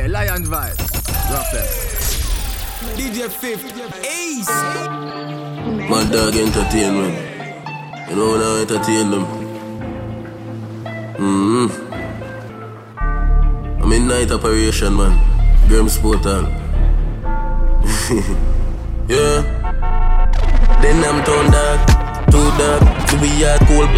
Hey, Lion Vibe. Rough DJ Fif. Ace. Mad Dog Entertainment. You know when I entertain them. Mm-hmm. I'm in night operation, man. Grim Sportal. yeah. Then I'm turned dark. Too dark. To be hard cold.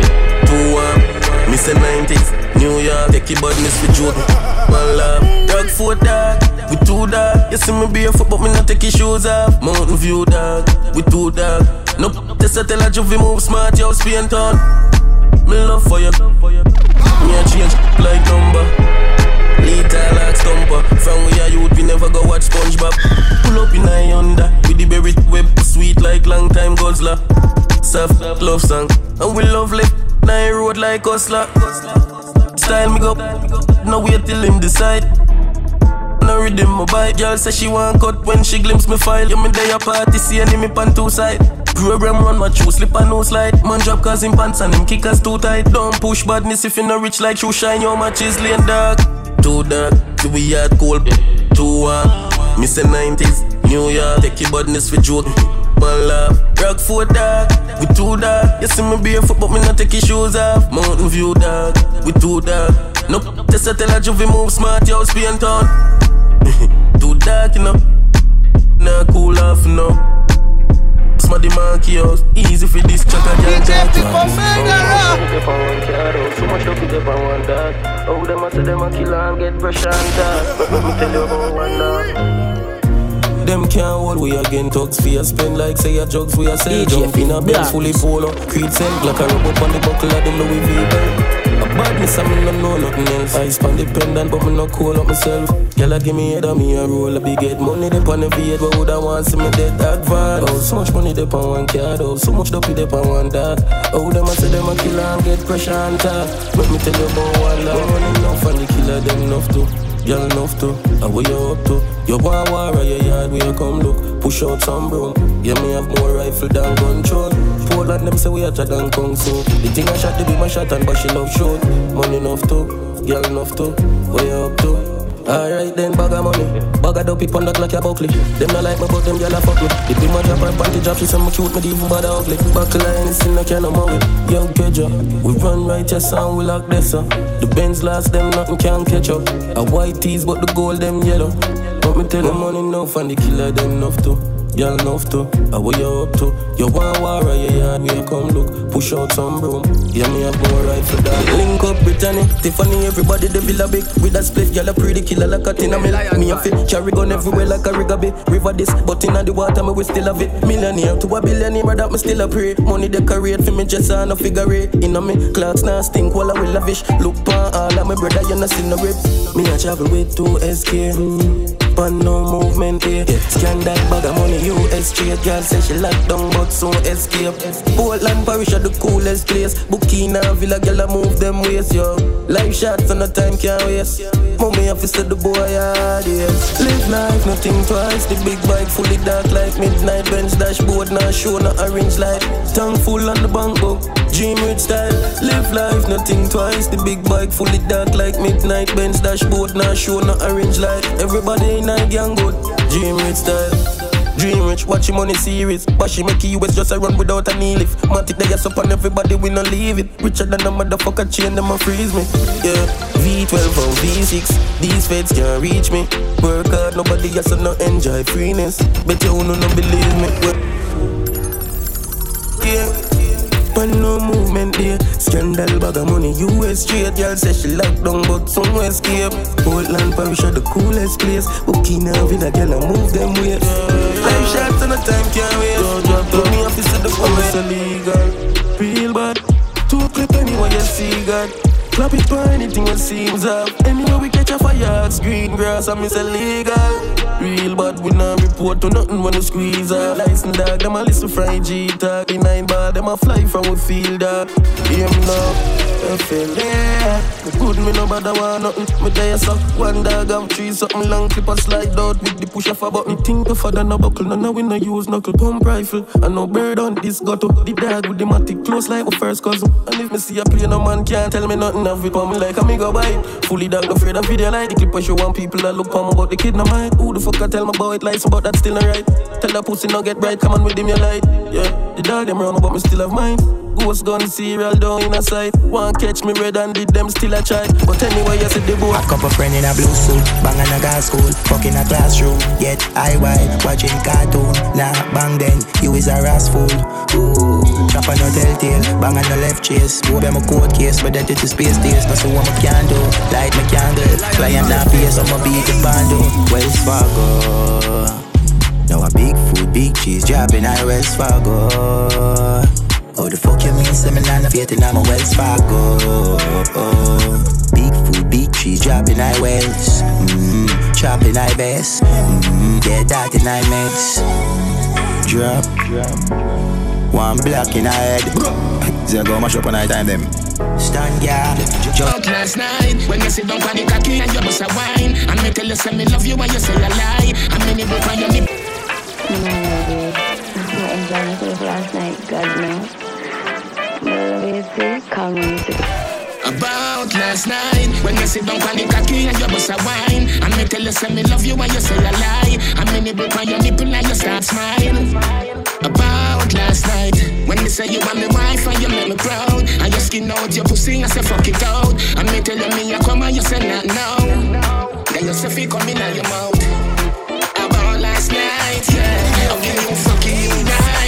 Too warm. Miss the 90s. New York. Take your badness for joke. One love. Dark foot dark. We too dark. You see me barefoot, but me not take your shoes off. Mountain View dark. We too dark. No, this a tell a Juvie move smart, yo, paint on. Me love for you. Me a change like number. Lethal like stumper. From we are youth, we never go watch SpongeBob. Pull up in a under with the berry whip, sweet like long time Godzilla. Soft love song, and we love left nine road like Hustler. Style me go, no wait till him decide. No rhythm my bike, girl say she want cut when she glimpse me file. You me day a party, see me pan two side. Program run my shoe, slip and no slide. Man drop cause him pants and him kickers too tight. Don't push badness if you no rich like you shine. Your match is lane dark. Too dark, to we hard cold, too warm. Miss the 90s, New York. Take your badness for joke. Man laugh, rock foot dark, we too dark. You see me barefoot, but me not take your shoes off. Mountain View dark, we too dark. No, test a tell a Juvie move smart, yo, Spain town. too dark, you know. Nah, cool off, you know. Smaddy monkey house, easy for this chat I can't DJ Fif for murderer. So much up with on one dog. Oh, them I say them a killer and get pressure and that. But let me tell you about one dog. Them can't hold we again. Talks for your spend like say your drugs we a sell jump in a Benz fully polo. Creed send like a rub up on the buckle of them Louis V belt a badness I me no know nothing else. I span dependent but me no cool up myself. Girl I give me head on me a roll a big head Money dep on the V8 but would I want see me dead? Advance Oh so much money dep on one card. Oh so much dopey dep on one dog Oh them I say them a killer and get pressure and talk Let me tell you about one love. Money enough and the killer them enough too Girl enough to, and where you up to? You want war at your yard where you come look. Push out some broom. Yeah, me have more rifle than control Poland them say we hotter than Kung Fu. The thing I shot to be my shot and but she love shoot. Money enough to, girl enough to Where you up to? Alright then, bag of money. Bag of dopey pon that like a Buckley. Them not like me but them gyal a fuck me. The big man drop her panty drop She say me cute, me even bad ugly. Back line, it's in the can of money Young Kedja We run right, yes, and we lock this up. The Benz last, them nothing can catch up. A white tees, but the gold, them yellow. But me tell them money enough and the killer, them enough too Y'all enough to, uh, what you up to? You want war at your yard, where you come look. Push out some broom, yeah me have more for that. Link up Brittany, Tiffany, everybody the villa big With that split, y'all a pretty killer like a tin. Of milk Me a fit, carry gun everywhere like a rigger River this, but inna the water me we still have it. Millionaire to a billionaire, that me still a pray. Money decorate for me just on a figure eight. Inna me, clocks now stink while I will lavish. Look pan all of my brother, you not see no rip. Me a travel with two SK mm. But no movement here. Yeah. Scan that bag of money, US straight. Girl say she locked down, but soon escape. Portland Parish are the coolest place. Bukina Villa, girl, I move them ways, yo. Life shots and the time can't waste. Mommy to set the boy hard, yes. Live life, nothing twice. The big bike fully dark like midnight. Bench dashboard, now show, no orange light. Tongue full on the bank book. Dream rich style. Live life, nothing twice. The big bike fully dark like midnight. Bench dashboard, now show, no orange light. Everybody in a gang good. Dream rich style. Dream rich, watch your money series. But she make US just a run without a knee lift. Matic they ass up on everybody, we no leave it. Richer than a motherfucker chain, them a freeze me. Yeah, V12 or V6, these feds can't reach me. Work hard, nobody else no enjoy freeness. Bet you no no believe me. Yeah. Movement there. Scandal bag of money, US straight. Girl say she locked down, but some escape. Portland Parish are the coolest place. Bukina Villa, girl, I move them ways. Life shots and the time can't wait. Put me off to the police illegal. Real bad. Two clip anywhere you see God. Clap it for anything that seems up. Anywhere we catch a fire, it's green grass, and it's illegal. Real bad, we not report to nothing when we squeeze up. License dog, them a listen fried G talk. The nine ball, them a fly from we field dog. Hear me now, FLA. Me good, me no bother want nothing. Me die suck one dog, have three something long clip a slide out with the push off a button. Think tougher than a buckle, no, no we no use knuckle pump rifle. And no bird on this got to the dog with the matic close like my first cousin. And if me see a play, no man can't tell me nothing. thing now fit on me like a me go buy Fully down, no afraid of video like The clip I show one people that look on me, but the kid no mind. Who the fuck I tell my boy it lies, but that still not right. Tell the pussy no get right, come on with him your light. Yeah, the dog them wrong, but me still have mine. Ghost gun cereal down in a sight. One catch me red and did them still a try. But anyway, you see the boy. A couple friend in a blue suit, bang in a gas school, fuck in a classroom. Yet I wide, watching cartoon. Nah, bang then, you is a rascal. Ooh, chop on no telltale, bang on no left chase. Go be my court case, but that it is space days. That's what I can do. Light my candle, client not face, I'ma beat the bando. Wells Fargo. Now a big food, big cheese, dropping I Wells Fargo. Oh, the fuck you mean? Say me nah faith in I'm a Wells Fargo. Oh, big food, big cheese, dropping I Wells. Mmm, chopping I best. Mmm, yeah, that in I mix. Drop, drop. One block in I head. Zero go mash up on night time them. Stand yeah. Out last night when you sit down on the cocky and you bust a wine, and me tell you say me love you when you say a lie. I'm in the book your nip. No, baby. I enjoyed myself last night, God knows. About last night When you sit down on the cocky and you bust a wine And me tell you say me love you when you say a lie. And me nibble on your nipple and you start smiling. About last night When me say you want me wife and you make me proud And you skin out your pussy and I say fuck it out. And me tell you me I come and you say not now Then you say fi come in your mouth. About last night, yeah I'll give you fucking you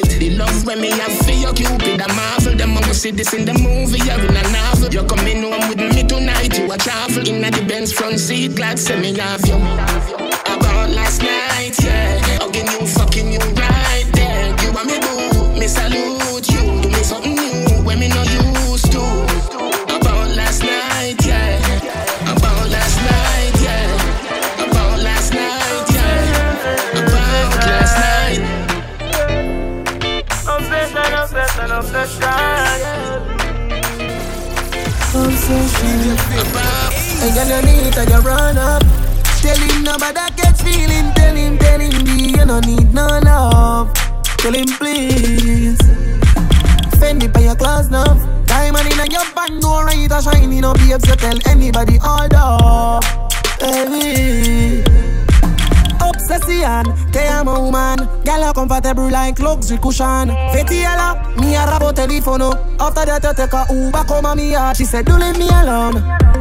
night, the love when me have for your cupid, a marvel. Them mama see this in the movie or in a novel. You coming home with me tonight, you a travel in the Benz front seat, glad say me love you About last night, yeah. Hugging you, fucking you right there. You want me boo, me salute Ain't got no need to get run up. Tell him nobody catch feeling. Tell him, tell him, be you no need no love. Tell him please. Send me by your class now. Diamond in your band, no right or shiny, no babes. You tell anybody all the. Baby. Obsession, te amo woman. Girl comfortable like luxury cushion. Fetty yellow, me a rabo telephone After that you take a Uber come on me yard She said do leave me alone.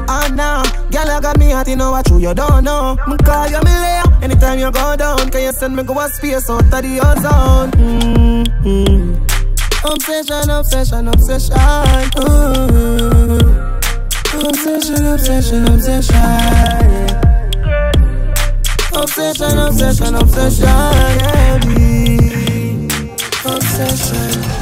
And now, girl got me hot you know what true you don't know. Me call you me layer Anytime you go down Can you send me go a space out of the ozone mm-hmm. Obsession, obsession, obsession. Ooh. Obsession, obsession, obsession Obsession, obsession, obsession, yeah, Obsession.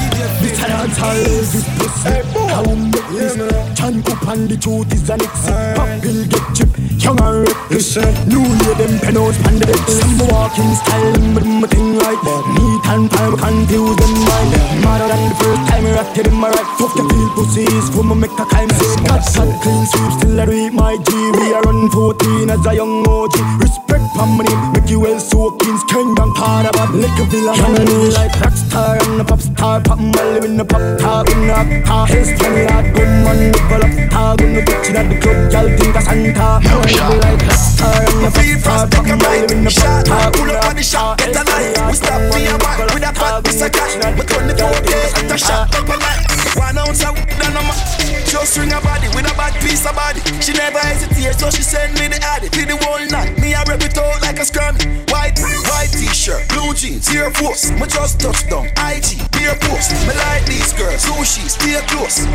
Hall is this pussy. How make this? Chan up and the truth is an exit. Pop pill get chip, young and reckless. New year them penos pan the deck. Some walking style, but my thing right. Neat and time confuse them mind. Madder than the first time I rocked in my right. Fuck your feel pussies, for me make a climb. Got shot clean sweep, still I read my G. We are on 14 as a young OG. Respect family, make you well so soaking. Skeng bang part about liquor villa. Young like rockstar and a star. Pop Molly in the pop top, in the hot His funny hot, good money, pull up. Tag When the bitch at the club, y'all think a Santa. No shot like rockstar and a pop star. Pop Molly in the pop top, pull up on the shot, get a light We stop for your back with a fat piece of cash We turn the door, at the shot, up a light One ounce of a just swing a body with a bad piece of body. She never hesitates, so she send me the addy. To the whole night, me I rep it out like a scrum. White, white t-shirt, blue jeans, Air Force. Me just touch down, IG, beer post. Me like these girls, sushi, stay close.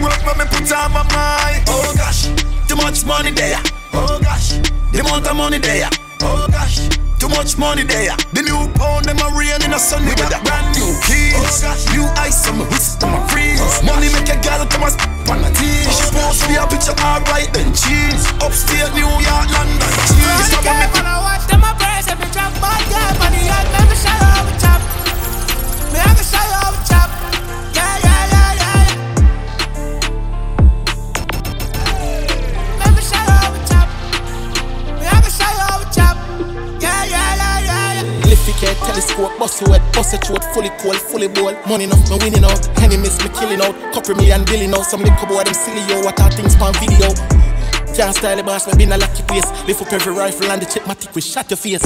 Work for me put on my mind. Oh gosh, too much money there. Oh gosh, the amount of money there. Oh gosh. Too much money there. The new pound them a rain in a sunny weather. Brand new keys, oh, new ice on my wrist on my freeze. Money make a girl come and step on a teeth. She post me a picture, alright then cheese. Upstate New York, London, cheese. Money came and I watch them a price every drop. My girl, money I never shut up, top. Me I'ma shut Bust wet, bust it throat, fully cold, fully bold. Money enough, me winning out. Enemies, me killing out. Couple million billion out. Some little boy, them silly yo. What are things on video? Can't style the boss, me been a lucky place. Lift up every rifle and the check my tick, we shot your face.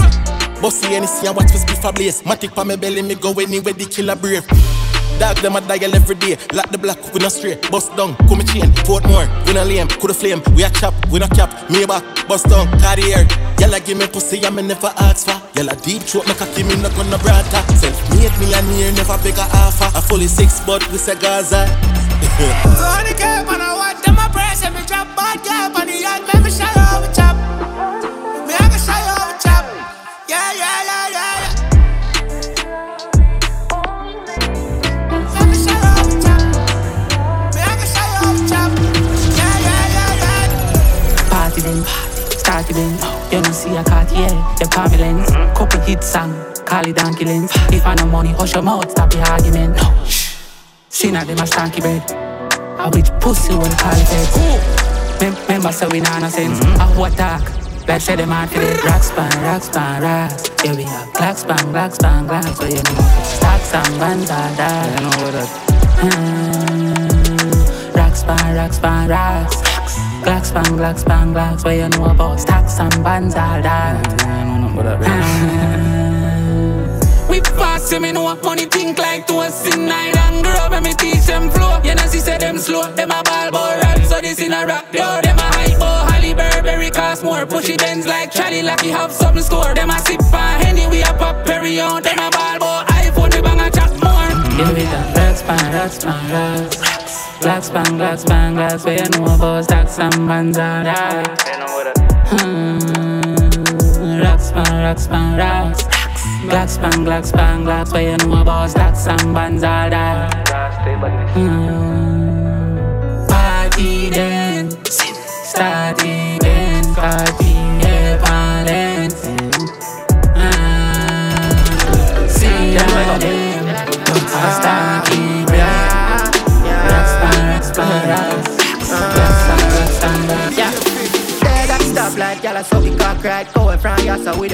Bossy anything, I watch me speak for blaze. Matic pa me belly, me go anywhere the killer brave. Dog them a dial every day. Lock the block, we no straight. Bust down, come me chain. Portmore, we no lame. Coulda flame, we a chop, we no cap. Me back, bust down, Cartier. Yalla give me pussy, I me never ask for. Yalla deep throat, me cocky, me no gonna brata. Self-made millionaire, never beg a offer. I fully six, but we say Gaza. Tony Cape, and I want them a press, and me drop bad cap, and the young man, me shut over chop. Start then. You don't see a Cartier, the pavilions. Couple hit song, call it donkey lens. If I no money, hush your mouth, stop the argument. No, shh. See now them a stanky bread. A bitch pussy when call it head. Mem- Remember say we nah no sense. A what talk? Like say them out for the rock span, rock span, rocks. Yeah we have black span, black span, glass. So you know, stacks and bands are that. You know what that. Mm, rock span, rock span, rocks. Glack span, glack span, glass. Where you know about stacks and bands all that. Mm. We fast, so me know money think like to us in night and grow. When me teach them flow, you know, she say them slow. Them a ball boy rap, so this in a rap. Yo, them a hype, oh, Holly Burberry cost more. Pushy Benz like Charlie, lucky have something score. Them a sip on Henny, we a pop Perry on. Them a ball boy iPhone, we bang a chat more. Give me that rock span, rock span, rocks. Black span, black span, glass. Where you know about stacks and bands all that. Hmm, rock span, rock span, rocks. Black span, black span, glass. Where you know about stacks and bands all that. Hmm, party then, start again, party yeah, balance. Ah, see how them, I start Yeah.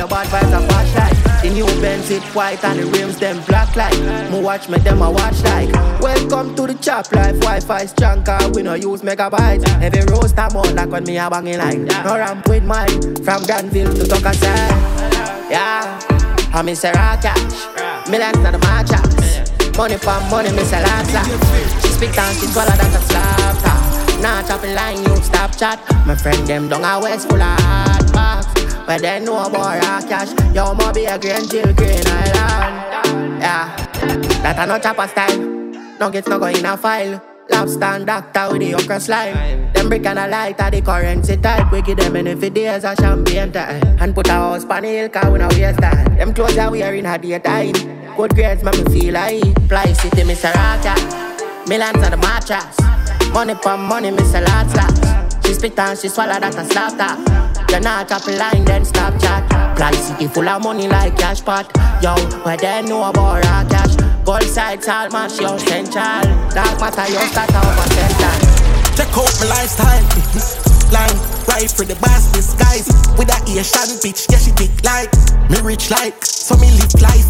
A bad vibes a flashlight. The new Benz it white and the rims them black like. Me watch me them a watch like. Welcome to the chop life. Wi-Fi we no use megabytes. Every roast I'm on like when me a banging like. No ramp with mine from Granville to Tucker. Yeah, I miss a rock cash. Millions to the. Money for money, miss a speak and she swallow that a slap top. Nah chopping line, you stop chat. My friend them down a west full of hot box. Where they know about rock cash. Yo, mo be a green till green island. Yeah, that a no chopper style. Nuggets no go in a file. Lobster and doctor with the okra slime. Them brick and a light are the currency type. We give them for days a champagne time. And put a house pan the hill car we no waste time. Them clothes are wearing a daytime. Good grades make me feel like Fly city, Mr. Rocker. Millions of the mattress. Money for money, Miss a lot slaps. She spit and she swallow that and slap top. You're not chopping line, then stop chat. Fly city full of money like cash pot. Yo, where they know about our cash. Gold side, all match your central. Dark matter, you start over central. Check out my lifestyle. Line, right for the bass disguise. With a Asian bitch, yeah, she big like. Me rich like, so me live life.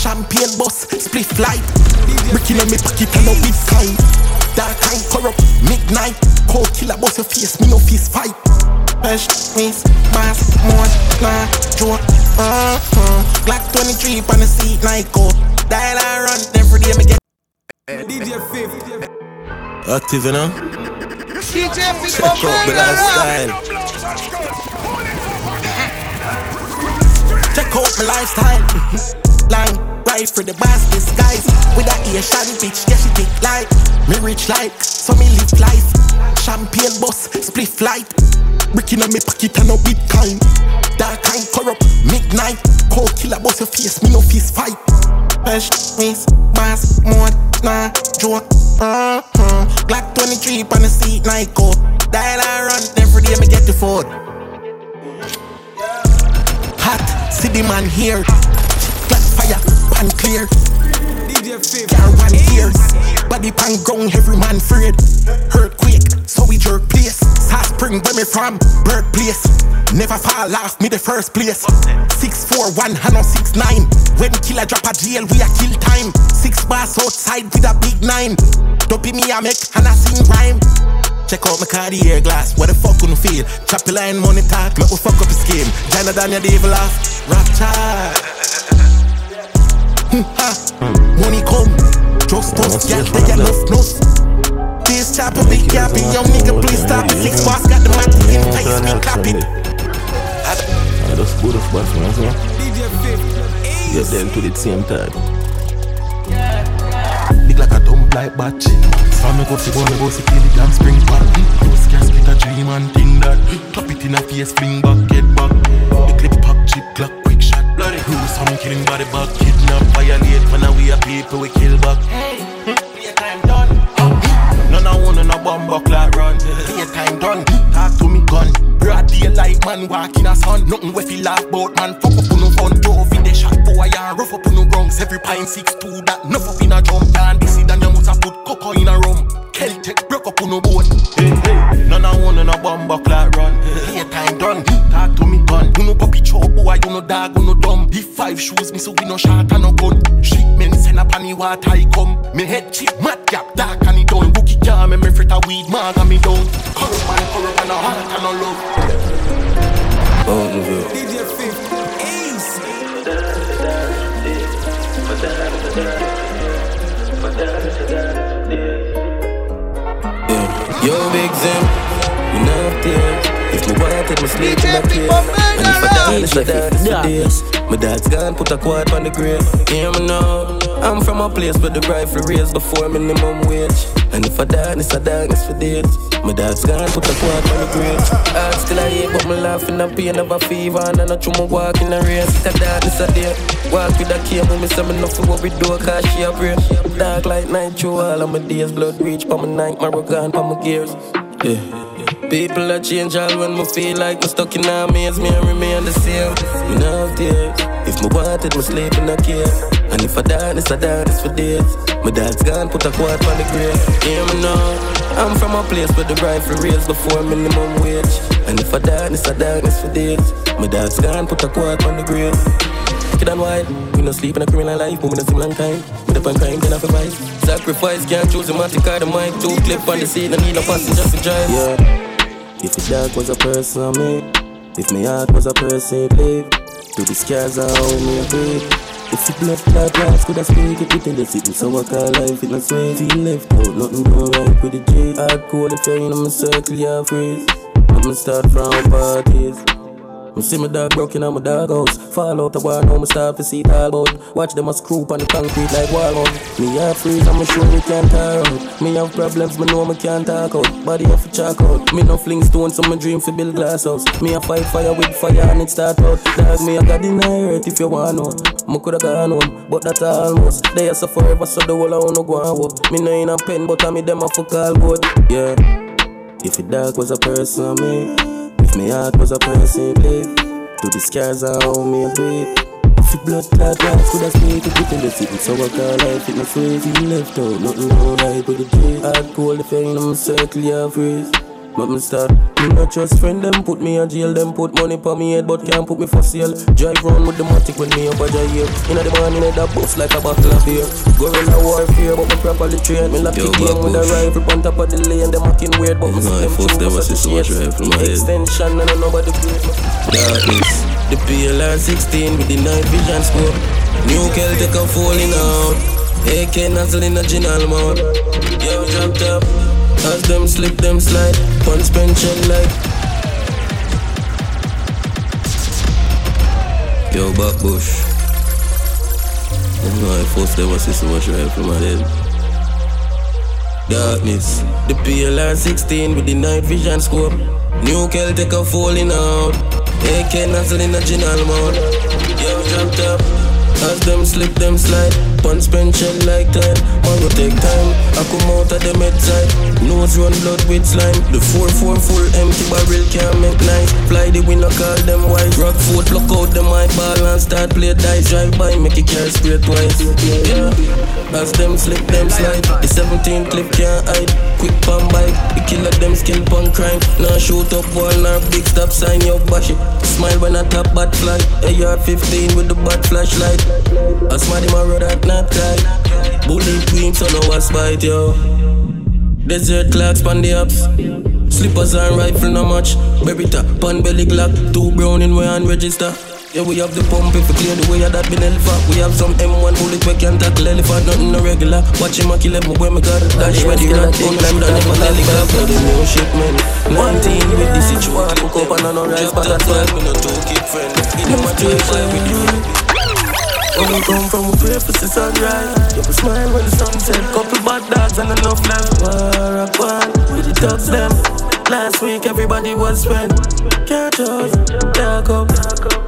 Champagne bus, split flight. Bricking on me pocket and no big Bitcoin. Dark and corrupt, midnight. Cold killer bust your face, me no fist fight. Fresh, miss, mass, more, nah, joke. Uh-huh. Glock 23 on the seat, night go. Dial I run every day, me get. DJ Fif. Active, you know? DJ Check out the lifestyle. Check out my lifestyle. Line, right for the bass disguise. With a Asian bitch, yeah, she big like. Me rich like, so me live life. Champagne bus, split flight. Bricking on me pocket and no Bitcoin. Dark and corrupt, midnight. Cold killer bust your face, me no fist fight. Fresh, miss, mass, more, nah, joke. Uh-huh. Glock 23 on the seat, night go. Dial I run, every day me get the phone. Hot, city man here. Black fire, pan clear. DJ Fif. Car one years. Body pan ground, every man afraid. Earthquake, so we jerk place. Hot Spring, where me from, birthplace. Never fall off me the first place. Six four one, I know six nine. When killer drop a jail, we a kill time. Six bars outside with a big nine. Don't be me I make and I sing rhyme. Check out my Cartier glass, what the fuck gonna feel? Chop the line, money talk, make we fuck up his game. China Daniel Devil off, rap chat. Hmm, money come, just us, yeah, they get enough nose. This chopper big gappy, young nigga, please stop it. Six bars got the mic in face, me clap it. I just put the spot for us, yeah. Get them to the same time. Big like a dumb like batch. From me go see boy, me go see kill it and spring back. Those gas split a dream and thing that. Clap it in a face, fling back, get back. The clip pop, chip, clock, quick shot. Bloody who some killing body back, kidnap, violate. When we are people, we kill back. Hey, playtime done. None I want no bomb buck like run. Playtime done. Talk to me gun. Broad daylight man walk in a sun. Nothing we feel laugh about man. Fuck up on no fun. Dove in the shot boy and rough up on no rungs. Every pint six two that. Enough up in a jump down. This is than you put days. My dad's gone, put a quad on the grave. Hear me now. I'm from a place where the rifle raised before minimum wage. And if I die, it's a dance for days. My dad's gone, put a quad on the grave. Heart still I hate, but me laughing a pain of a fever. And I know you me walk in a race. It's a it's a day. Walk with a cane, when me say me nothing what we do, cause she a pray. Dark like night through all of my days. Blood reach pa my night, my gone pa my gears. Yeah. People are change all when me feel like me stuck in a maze, me and remain the same. Me not have. If me wanted, me sleep in a cave. And if I die, it's a dance for days. My dad's gone, put a quad on the grave. Hear me now. I'm from a place where the rifle raised before minimum wage. And if I die, it's a dance for days. My dad's gone, put a quad on the grave. Kid and wild, we no sleep in a criminal life, we no seem long time. With up on crime, then I for. Sacrifice, can't choose a matic or the mic. Two clip on the seat, no need a passenger to drive. Yeah. If the dark was a person on me, if my heart was a person it to the scars I hold me breathe. If the blood clot glass could I speak it within the city, so I call life in a sweet. Feel left out, nothing go right with the G. Hardcore if you're in my circle, you freeze. I'ma start from parties. Me see my dog broken on my dog house. Fall out the war, now me start to see it all about. Watch them a screw on the concrete like wall out. Me a freeze, I'm a sure me can't tear out. Me have problems, me know me can't talk out. Body off a chalk out. Me no fling stones, so me dream for build glass house. Me a fight fire with fire and it start out. Dog me a god in earth if you want know. Me coulda gone home, but that's almost. They are so forever, so the whole I wanna go and. Me no in a pen, but I me them a fuck all good. Yeah. If the dog was a person, me. My heart was a person, live. To the scars I hold me a breathe. If the blood clot life could have speak it within the city, so I call life it no free. Feel left out, nothing go right with the day G. Hardcore, the pain in my circle, yeah, freeze. But me start, me not just friend them Put me in jail, them put money pa me head But can't put me for sale. Drive round with the matic when me up a jail. Inna the morning, I that bust like a bottle of beer. Gorilla warfare, but me properly trained. Me lock the game with a rifle on top of the lane Them acting weird, but me see them first ever see so much rifle my head. Extension, and nobody great Darkness. The PLR 16 with the night vision scope New Celtic a falling out. AK nozzle in a general mode. Yo, drop top as them slip, them slide. One pension light. Yo, back bush. You know, I ever see so much rifle in my head. Darkness. The PLR 16 with the night vision scope. New Celtic a falling out. AK nozzle in a general mode. Yo, drop top. As them slip, them slide. Pun pension like time, man go take time. I come out of the med side, nose run blood with slime. The 4-4 full empty barrel can't make nice. Fly the winner, call them white. Rock foot, block out the my ball and start play dice. Drive by, make it carry straight twice. Yeah, as them slip, them slide. The 17 clip can't hide. Quick pan bike, the killer them skill punk crime. Now shoot up wall, now big stop sign, yo bash it. Smile when I tap bat fly. AR-15 with the bat flashlight. I smile in my road at night cry. Bullet queen, so no one spite, yo. Desert clocks pan the ups. Slippers and rifle no much. Beretta, pan belly glock. Two brown in way and register. Yeah, we have the pump if we clear the way of that been elephant. We have some M1 bullet we can tackle elephant, nothing no regular. Watch him a kill him when me got a dash ready, not on time, done never helicopter. The new shipment. 19 with the situation, hook up and on a rise, but that's why me no two keep friend. In the matriculation with you. When we come from, we pray for sister right. You will smile when the sun set. Couple bad dogs and enough left. War up one with the dogs them. Last week everybody was spent. Can't just dark up.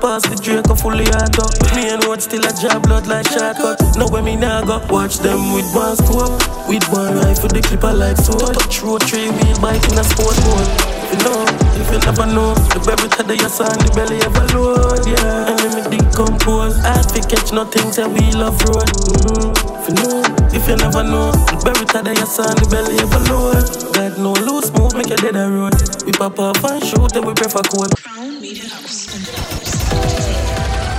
Pass the Draco fully hard up. Me and what still a job blood like shortcut. No when me now go watch them with one scope. With one rifle the clipper like sword. Touch road three wheel bike in a sport mode. You know, if you never know, the baby to the yes and the belly ever load, yeah. And let me decompose. I fi catch nothing, say we love road. Mm-hmm. If you know, if you never know, the baby to the yes and the belly ever load. God no loose move, make you dead a road. We pop up and shoot, and we prefer code.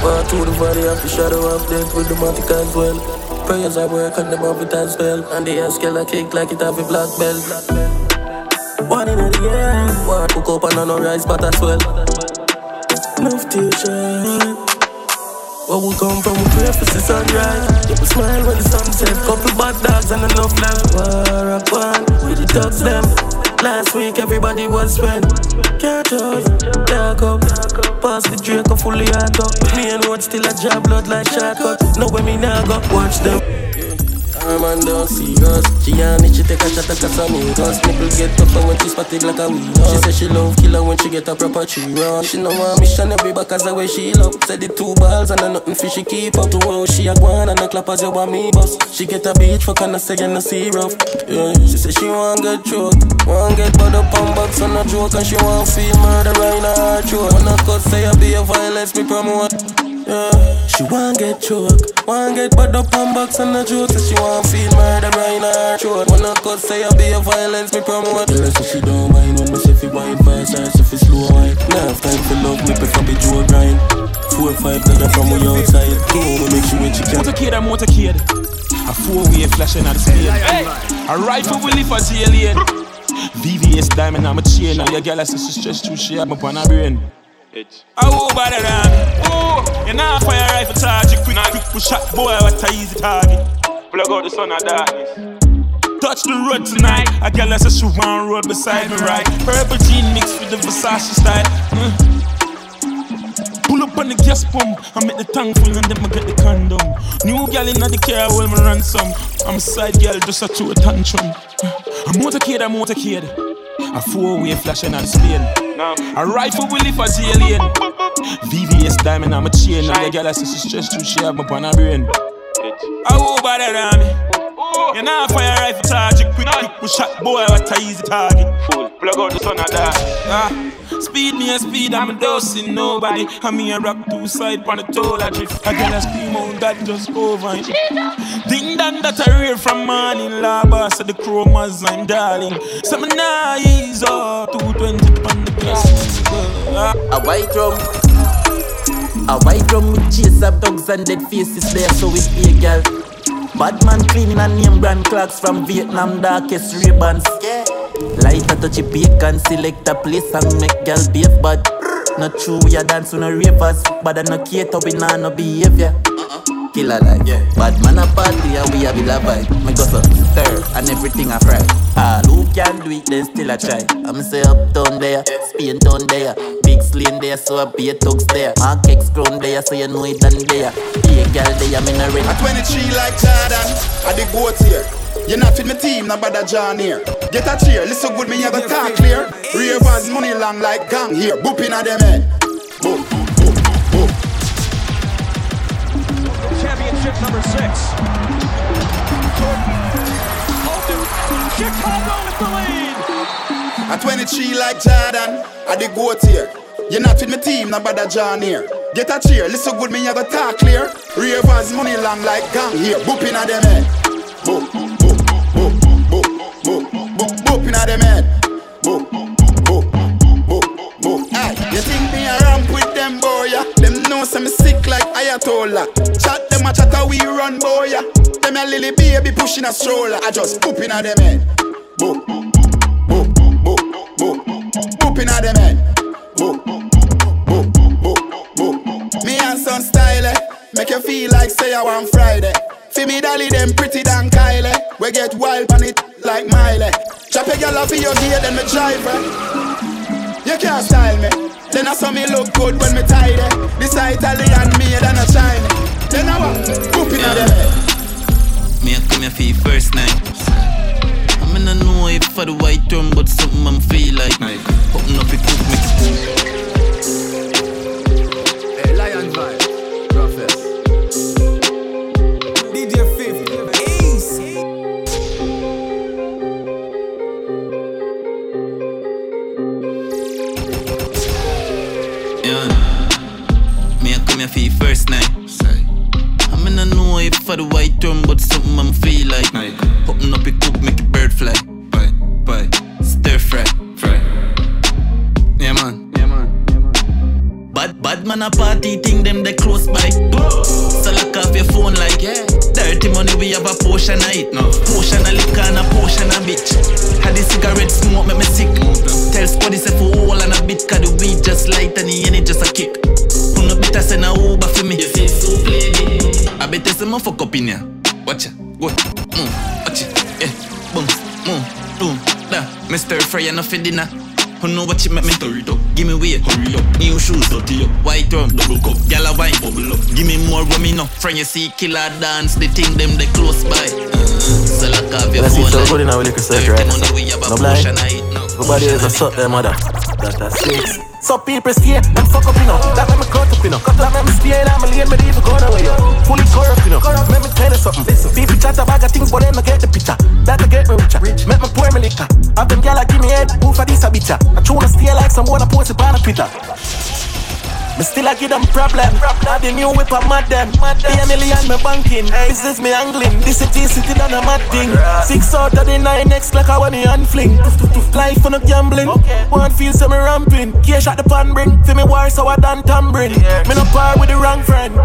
Walk through the valley of the shadow of death with the matic as well. Prayers I work and them have it as well. And the I kick like it have a black belt. In the hook up and on no rise, but as well. Enough t-shirt. Where we come from, we pray for the sunrise. We smile when the sun set. Couple bad dogs and enough left. War up one with the dogs them. Last week everybody was spent. Can't just dark up. Pass the Draco fully hard up. Me and what still a job blood like shortcut. No way me now go watch them. Her man don't see us. She on it, she take a shot at Casamigos. Nipple get tougher when she spotted like a weed. She say she love killer when she get a proper tree run. She know want mission every back as the way she love. Said the two balls and a nothing fish she keep up. To how she a gwan and a clap as you want me boss. She get a beach for can I say and no see rough. Yeah, she say she want get choke. Want get bud up on box on a joke and she want feel murder right throat. When I cut say I be a violence me promote. Yeah. She want get choked, want get bad up on box and a joke So she want feel murder right in her throat. When I cut say I be a violence, me promote. The rest of she don't mind when me say fi wine fast or say fi slow wine. Now have time for love, me prefer be Joe grind. Four or five dollar from way outside. Go home and make sure when she can Motorcade and motorcade. A four-way flashing at the speed. Hey! A rifle will live as alien VVS diamond, I'm a chain. And your girl I say she stress too, she have me on her brain it. Oh, better than Oh, you know fire rifle charge quick, quick push shot boy, what a easy target. Plug out the sun of darkness. Touch the road tonight. A girl that says she want road beside me, right? Purple jean mixed with the Versace style. Mm. Pull up on the gas pump, I make the tank full and then I get the condom. New girl in the car, hold my ransom. I'm a side girl, just a two tantrum. A motorcade, a motorcade. A four-way flashing at the A rifle will live as alien. VVS diamond, I'm a chain. And the girl I say she stressed too, she have on her brain. I hope about that me. You know, fire rifle charge, quick, quick, push shot, boy, what a easy target. Full, plug out the sun of that. Ah. Speed me a speed, I'm a dosing nobody. I me a rock two side on the toe I drift. I get a scream out that just over. Ding dong that I rear from morning, la boss of the chromas, I'm darling. Some nice, oh, 220 on the glass. A white drum. A white drum with chase up dogs and dead faces there, so it's a girl. Bad man cleaning and name brand clocks from Vietnam, darkest ribbons. Light a touchy bacon, select a place and make girl behave bad. Not true, we a dance on no ravers, but I no cater, we nah no behavior. Killer life, yeah. Bad man a party and we a be la vibe. Me go so stir and everything I fry. All who can do it, then still I try. I'm say uptown there, Spain town there, big sling there, so I be a tugs there. Mark X grown there, so you know it done there. Be a girl there, me no ring. At 23 like Jordan, I the goat here. You're not in my team, no bother John here. Get a cheer, listen good, me have a talk clear. Ravers money long like gang here, booping at them head. Boop, championship number six. Chicago with the lead. At 23 like Jordan, I the go here. You're not with my team, not bother John here. Get a cheer, listen good, me you go talk clear. Ravers money long like gang here. Booping at them head. Boop, boop, boop, boop, boop, boop, booping at them head. Boop, boop, boop, boop, boop. Aye, you think me a ramp with them boy? Yeah? Them know some sick like Ayatollah a lily baby pushing a stroller. I just booping at them head. Boop, boop, boop, boop, boop, booping at them head. Boop, boop, boop, boop. Me and son style, eh? make you feel like say I want Friday. See me dolly them pretty than Kylie. We get wild on it like Miley. Chop a girl off your gear, then me drive her. You can't style me. Then I saw me look good when me tidy. This Italian made and a China. Then I what? Whooping at them head. Me a come here for your first night. I mean I know if for the white term, but something I'm feel like. Open up it cook, make it Hey, Lion Vibe, Roughest. DJ Fif, Easy. Yeah. Me a come here for your first night. I mean I know if for the white term, but Fry enough for dinner. Who know what you make me stir it up? Give me weight, hurry up. New shoes, dirty up. White rum, double cup. Gyal a wine, bubble up. Give me more rum, no. Friend, you see killer dance. They think them they close by. So lock off your Let's see phone. so like. good in our liquor search right money, we have a No blind. it, is a suck mother. That, that's six. So people stay and fuck up, you know. That make me cut up, you know. Cut that make me stay and I'm a lane, me even go away, yo. Fully corrupt, you know. Let me tell you something. Listen, people chat about things, but they don't get the picture. That to get me richer. Make me pour me liquor. Have them gyal give me head, who for this a bitcha. I try to stay like someone I post it on a Twitter. Me still a give them problem. Now the new whip a mad them. Pay a million me banking. Business me angling. This is sitting on a mad thing. Six out of the nine next like I want the hand fling. Life on a gambling. One feel so me ramping. Cash at the pan bring. Feel me war so I done tumbling. Me no par with the wrong friend.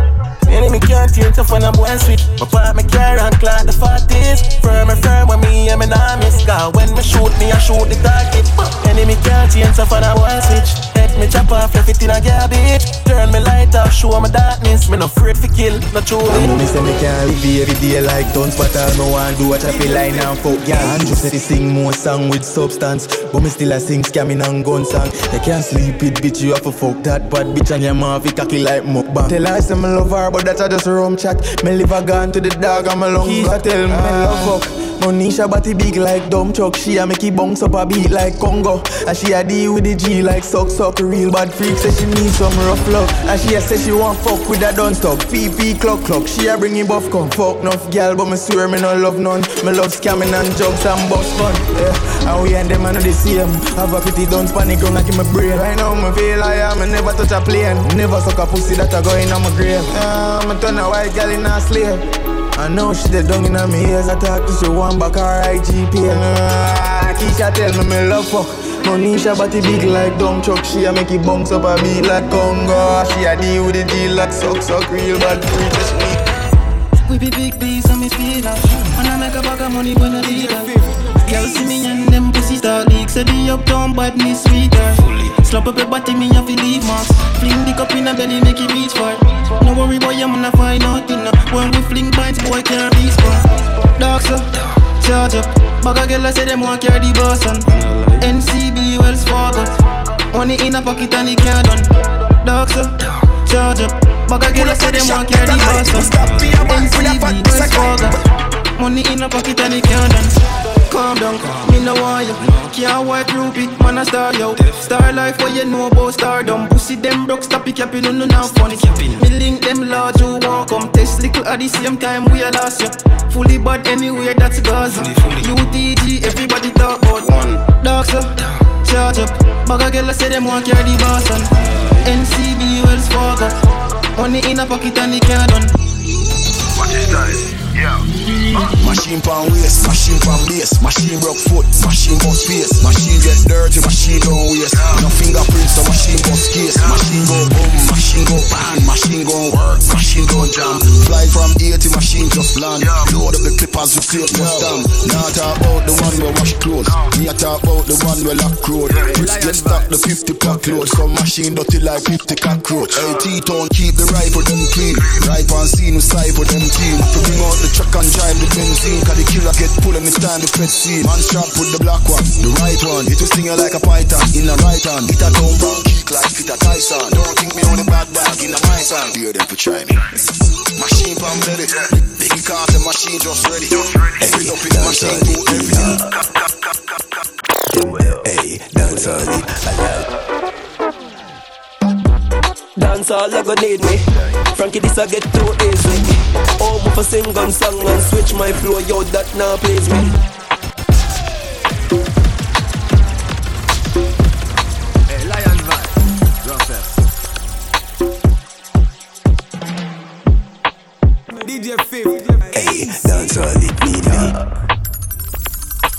Enemy can't change tough when I'm one sweet. My part me care and clock the forties. Firm and firm when me and me nah miss. Cause when me shoot me, I shoot the target. Enemy can't change tough when I'm one switch. Let me chop off everything I garbage. Turn me light off, show me darkness. Me no afraid for kill, no truly. Me say me can't live every day like tons But all me want do what I feel like now fuck yeah Andrew said he sing more song with substance But me still a sing scamming and gun song. You can't sleep it bitch you have to fuck that bad bitch And your mouth it cocky like mukbang. Tell her I say me love her but that's just rum chat. Me live a gun to the dog and my lung Keisha tell me me love fuck Monisha body big like dumb truck She a make it bounce up a beat like Congo. And she a deal with the G like suck suck Real bad freak say she need some rough love. And she a say she want fuck with a done stop. PP clock clock. She a bring it buff come. Fuck enough gal but me swear me no love none. Me love scamming and jokes and bus fun. Yeah. And we and them are not the same. Have a pretty dance panic ground like in my brain. Right now me feel I am I never touch a plane. Never suck a pussy that a go in on my grave. Yeah, Me turn a white gal in a slave I know she dead down in my ears. I talk to she one back her IGP. Uh, Keisha tell me me love fuck. Monisha body big like dumb truck. She a make it bounce up a beat like Congo. She a deal with the deal like suck suck real bad freak. We be big bees and me speed up And I make a bag of money when I leave her Girl see me and them pussy start leak Say the uptown badness sweeter Slap up your body me have to leave marks Fling the cup in a belly make it reach for worry boy I'm gonna find out you When we fling bites boy can't for it. Dark so charge up. Bag of girl I say them want carry the boss on. NCB Wells Fargo. Money in a pocket and it can't done. Dark so charge up. Bag of girl I say them want carry the boss on. NCB Wells Fargo. Money in a pocket and it can't done Calm down, me no want you. Can't white groupie, man a star yo. Star life what you know about stardom. Pussy them broke, stop it capping, no no now. Funny Me link them large who want come. Test little at the same time we a lost you Fully bad anywhere that's Gaza. UTG, everybody talk about one. Dark so charge up. A girl say them want carry the boss on. NCB Wells Fargo. Money in a pocket and the car done. Watch this style. Yeah. Machine pan waist, machine pan base, machine broke foot, machine bust face, machine get dirty, machine don't waste. No fingerprints, so machine bust case, machine go boom, machine go pan, machine go work, machine go jam. Fly from 80, machine just land. Load up the clippers with tape, no stamp. Now talk about the one we wash clothes, me I talk about the one we lock road. Bricks get stuck the 50 pack load, some machine dirty like 50 cockroach. AT town keep the rifle them clean, right on scene with for them team. To bring out the truck and drive the benzene Cause the killer get pulled And anytime the pet scene. Man strap with the black one, the right one. It will sting you like a python in the right hand. Hit a down bang, kick like Peter Tyson. Don't think me on the bad bag in the my song Hear them for try me. Machine pump ready. Big car, the machine just ready. Every up in the machine, do everything. Hey, dance on it, Dance all I go need me. Frankie, this I get too easy. Move for sing gun song and switch my flow, yo, that now please me. Hey, Lion Vibe, Roughest. DJ Fif. Hey, dance all it need me.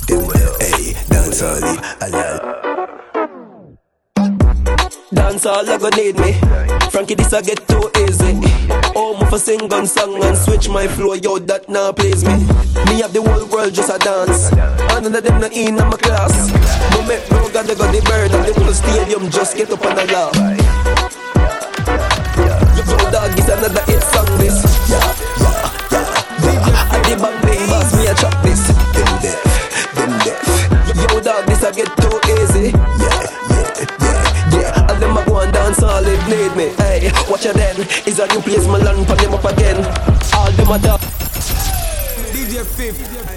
Them well, hey, dance all it, alal. Dance all I go need me. Frankie, this I get too easy. For sing gun song and switch my flow, yo, that now please me. Me have the whole world just a dance. And none them not in my class. No make no god, they got the bird and the whole stadium just get up and a laugh. Yo, dog, is another hit song this. Yeah. Me. Hey, watch it then. Is a new place, my land, put them up again. All them a talk. DJ Fif. Ace.